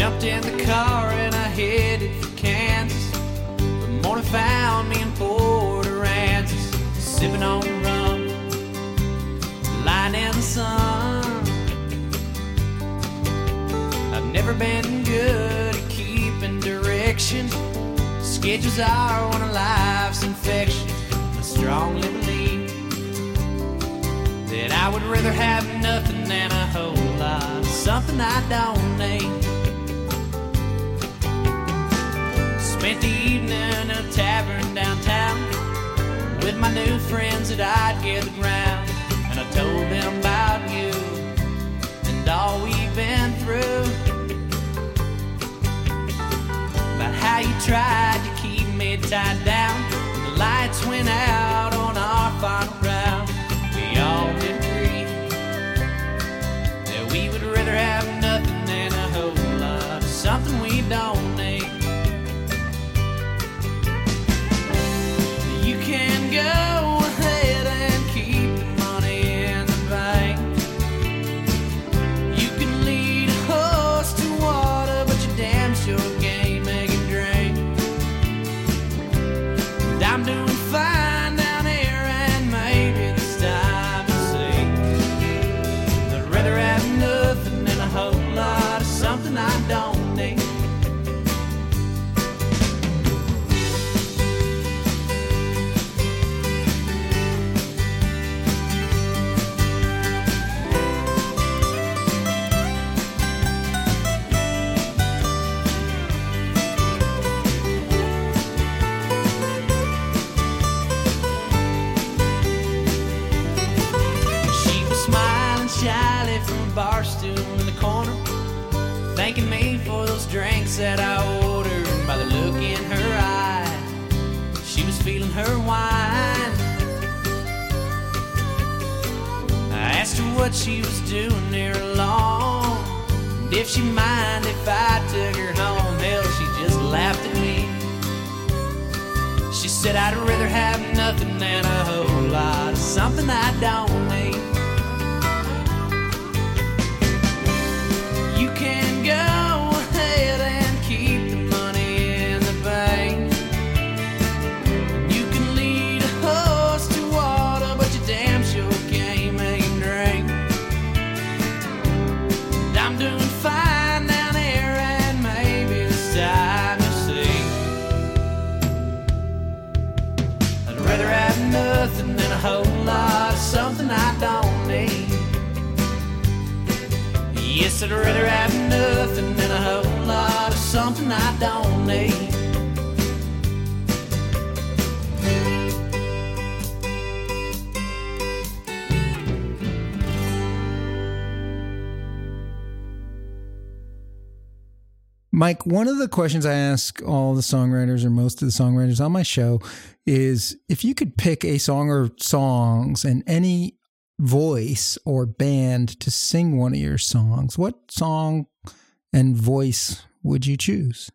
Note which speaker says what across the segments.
Speaker 1: jumped in the car and I headed for Kansas. The morning found me in Port Aransas, sipping on rum, lying in the sun. I've never been good at keeping directions. Schedules are one of life's infections. I strongly believe that I would rather have nothing than a whole lot, something I don't need. Spent the evening in a tavern downtown with my new friends that I'd gathered round, and I told them about you and all we've been through. About how you tried to keep me tied down, and the lights went out on our final round. We all did agree that we would rather have nothing than a whole lot of something we don't bar stool in the corner, thanking me for those drinks that I ordered. By the look in her eye, she was feeling her wine. I asked her what she was doing there alone, and if she mind if I took her home. Hell, she just laughed at me. She said I'd rather have nothing than a whole lot of something I don't Yes, I'd rather have nothing than a whole lot of something I don't need.
Speaker 2: Mike, one of the questions I ask all the songwriters or most of the songwriters on my show is if you could pick a song or songs and any voice or band to sing one of your songs, what song and voice would you choose?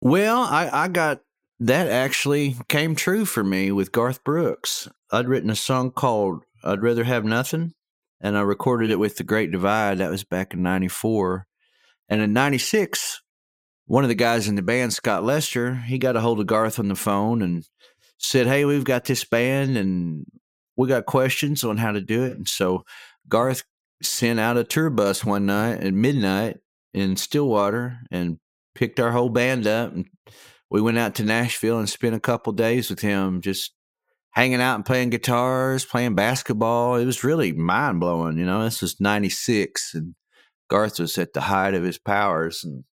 Speaker 3: Well, I, I got that actually came true for me with Garth Brooks. I'd written a song called I'd Rather Have Nothing, and I recorded it with The Great Divide. That was back in 94. And in 96, one of the guys in the band, Scott Lester, he got a hold of Garth on the phone and said, Hey, we've got this band and we got questions on how to do it. And so Garth sent out a tour bus one night at midnight in Stillwater and picked our whole band up. And we went out to Nashville and spent a couple days with him just hanging out and playing guitars, playing basketball. It was really mind blowing. You know, this was 96 and Garth was at the height of his powers and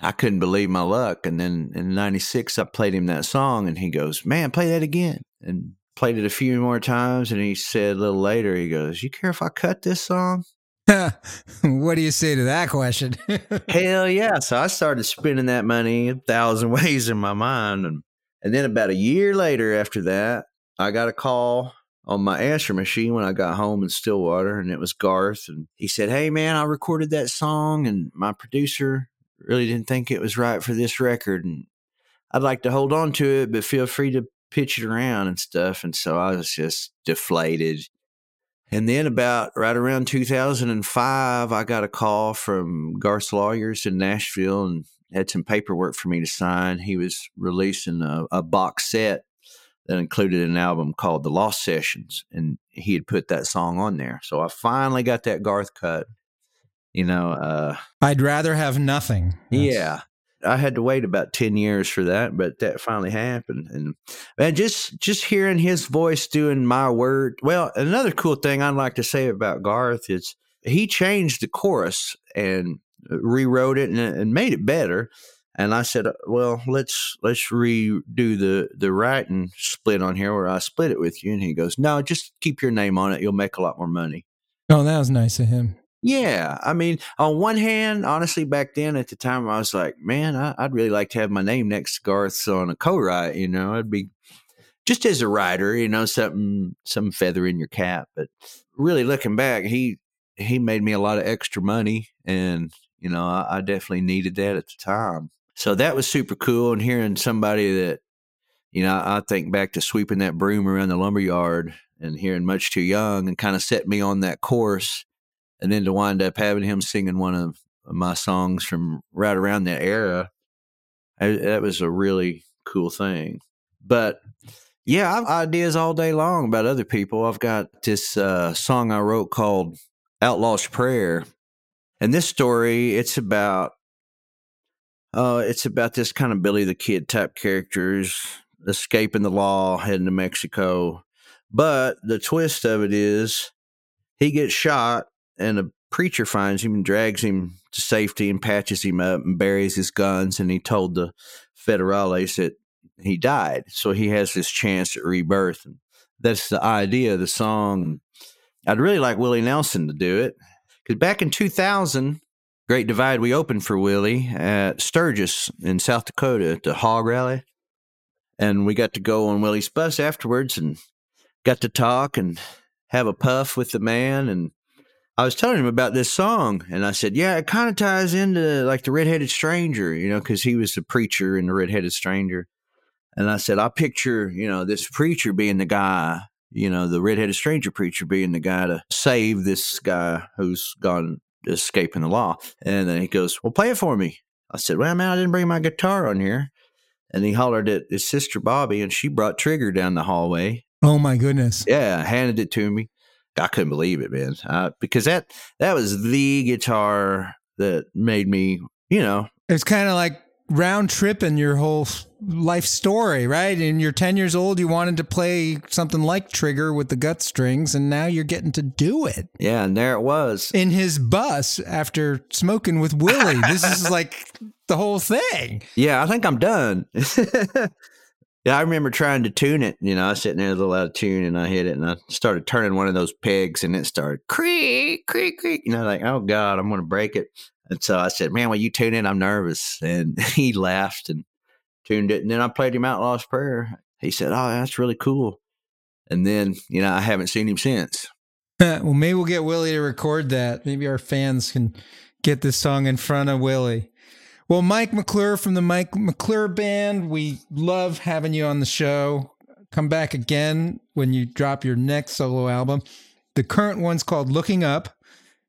Speaker 3: I couldn't believe my luck. And then in 96, I played him that song and he goes, Man, play that again. And played it a few more times. And he said a little later, he goes, You care if I cut this song?
Speaker 2: what do you say to that question?
Speaker 3: Hell yeah. So I started spending that money a thousand ways in my mind. And, and then about a year later after that, I got a call on my answer machine when I got home in Stillwater, and it was Garth. And he said, Hey, man, I recorded that song, and my producer really didn't think it was right for this record. And I'd like to hold on to it, but feel free to pitch it around and stuff. And so I was just deflated.
Speaker 1: And then about right around 2005, I got a call from Garth's lawyers in Nashville and had some paperwork for me to sign. He was releasing a, a box set that included an album called The Lost Sessions, and he had put that song on there. So I finally got that Garth cut. You know, uh,
Speaker 2: I'd rather have nothing.
Speaker 1: That's... Yeah. I had to wait about 10 years for that, but that finally happened. And man, just just hearing his voice doing my word. Well, another cool thing I'd like to say about Garth is he changed the chorus and uh, rewrote it and, uh, and made it better. And I said, uh, "Well, let's let's redo the the writing split on here, where I split it with you." And he goes, "No, just keep your name on it. You'll make a lot more money."
Speaker 2: Oh, that was nice of him.
Speaker 1: Yeah, I mean, on one hand, honestly, back then at the time, I was like, "Man, I, would really like to have my name next to Garth's on a co-write." You know, it'd be just as a writer, you know, something some feather in your cap. But really, looking back, he he made me a lot of extra money, and you know, I, I definitely needed that at the time. So that was super cool. And hearing somebody that, you know, I think back to sweeping that broom around the lumber yard and hearing Much Too Young and kind of set me on that course. And then to wind up having him singing one of my songs from right around that era, I, that was a really cool thing. But yeah, I've ideas all day long about other people. I've got this uh, song I wrote called Outlaw's Prayer. And this story, it's about uh, it's about this kind of Billy the Kid type characters escaping the law, heading to Mexico. But the twist of it is he gets shot, and a preacher finds him and drags him to safety and patches him up and buries his guns. And he told the federales that he died. So he has this chance at rebirth. And that's the idea of the song. I'd really like Willie Nelson to do it. Because back in 2000, Great Divide, we opened for Willie at Sturgis in South Dakota at the Hog Rally. And we got to go on Willie's bus afterwards and got to talk and have a puff with the man. And I was telling him about this song. And I said, Yeah, it kind of ties into like the Redheaded Stranger, you know, because he was the preacher in the Redheaded Stranger. And I said, I picture, you know, this preacher being the guy, you know, the redheaded stranger preacher being the guy to save this guy who's gone escaping the law. And then he goes, Well, play it for me. I said, Well, man, I didn't bring my guitar on here. And he hollered at his sister Bobbie, and she brought Trigger down the hallway.
Speaker 2: Oh my goodness!
Speaker 1: Yeah, handed it to me. I couldn't believe it, man, uh, because that that was the guitar that made me, you know.
Speaker 2: It's kind of like round trip in your whole life story, right? And you're 10 years old, you wanted to play something like Trigger with the gut strings, and now you're getting to do it.
Speaker 1: Yeah, and there it was.
Speaker 2: In his bus after smoking with Willie. this is like the whole thing.
Speaker 1: Yeah, I think I'm done. yeah, I remember trying to tune it. You know, I was sitting there a little out of tune and I hit it and I started turning one of those pegs and it started creak, creak, creak. You know, like, oh God, I'm going to break it. And so I said, "Man, when you tune in, I'm nervous." And he laughed and tuned it. And then I played him Outlaw's Prayer. He said, "Oh, that's really cool." And then you know I haven't seen him since.
Speaker 2: well, maybe we'll get Willie to record that. Maybe our fans can get this song in front of Willie. Well, Mike McClure from the Mike McClure Band, we love having you on the show. Come back again when you drop your next solo album. The current one's called Looking Up,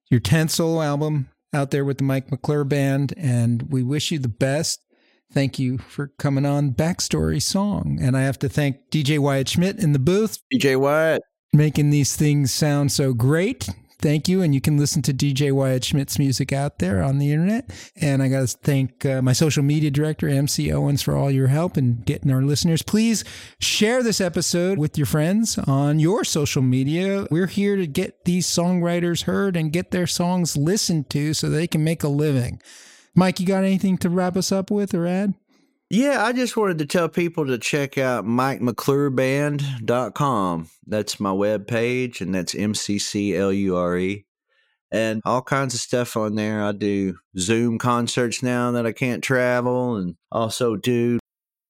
Speaker 2: your 10th solo album out there with the Mike McClure Band, and we wish you the best. Thank you for coming on Backstory Song. And I have to thank DJ Wyatt Schmidt in the booth.
Speaker 1: DJ Wyatt.
Speaker 2: Making these things sound so great. Thank you. And you can listen to DJ Wyatt Schmidt's music out there on the internet. And I got to thank uh, my social media director, MC Owens, for all your help in getting our listeners. Please share this episode with your friends on your social media. We're here to get these songwriters heard and get their songs listened to so they can make a living. Mike, you got anything to wrap us up with or add?
Speaker 1: Yeah, I just wanted to tell people to check out MikeMcClureBand.com. That's my web page, and that's M C C L U R E. And all kinds of stuff on there. I do Zoom concerts now that I can't travel, and also do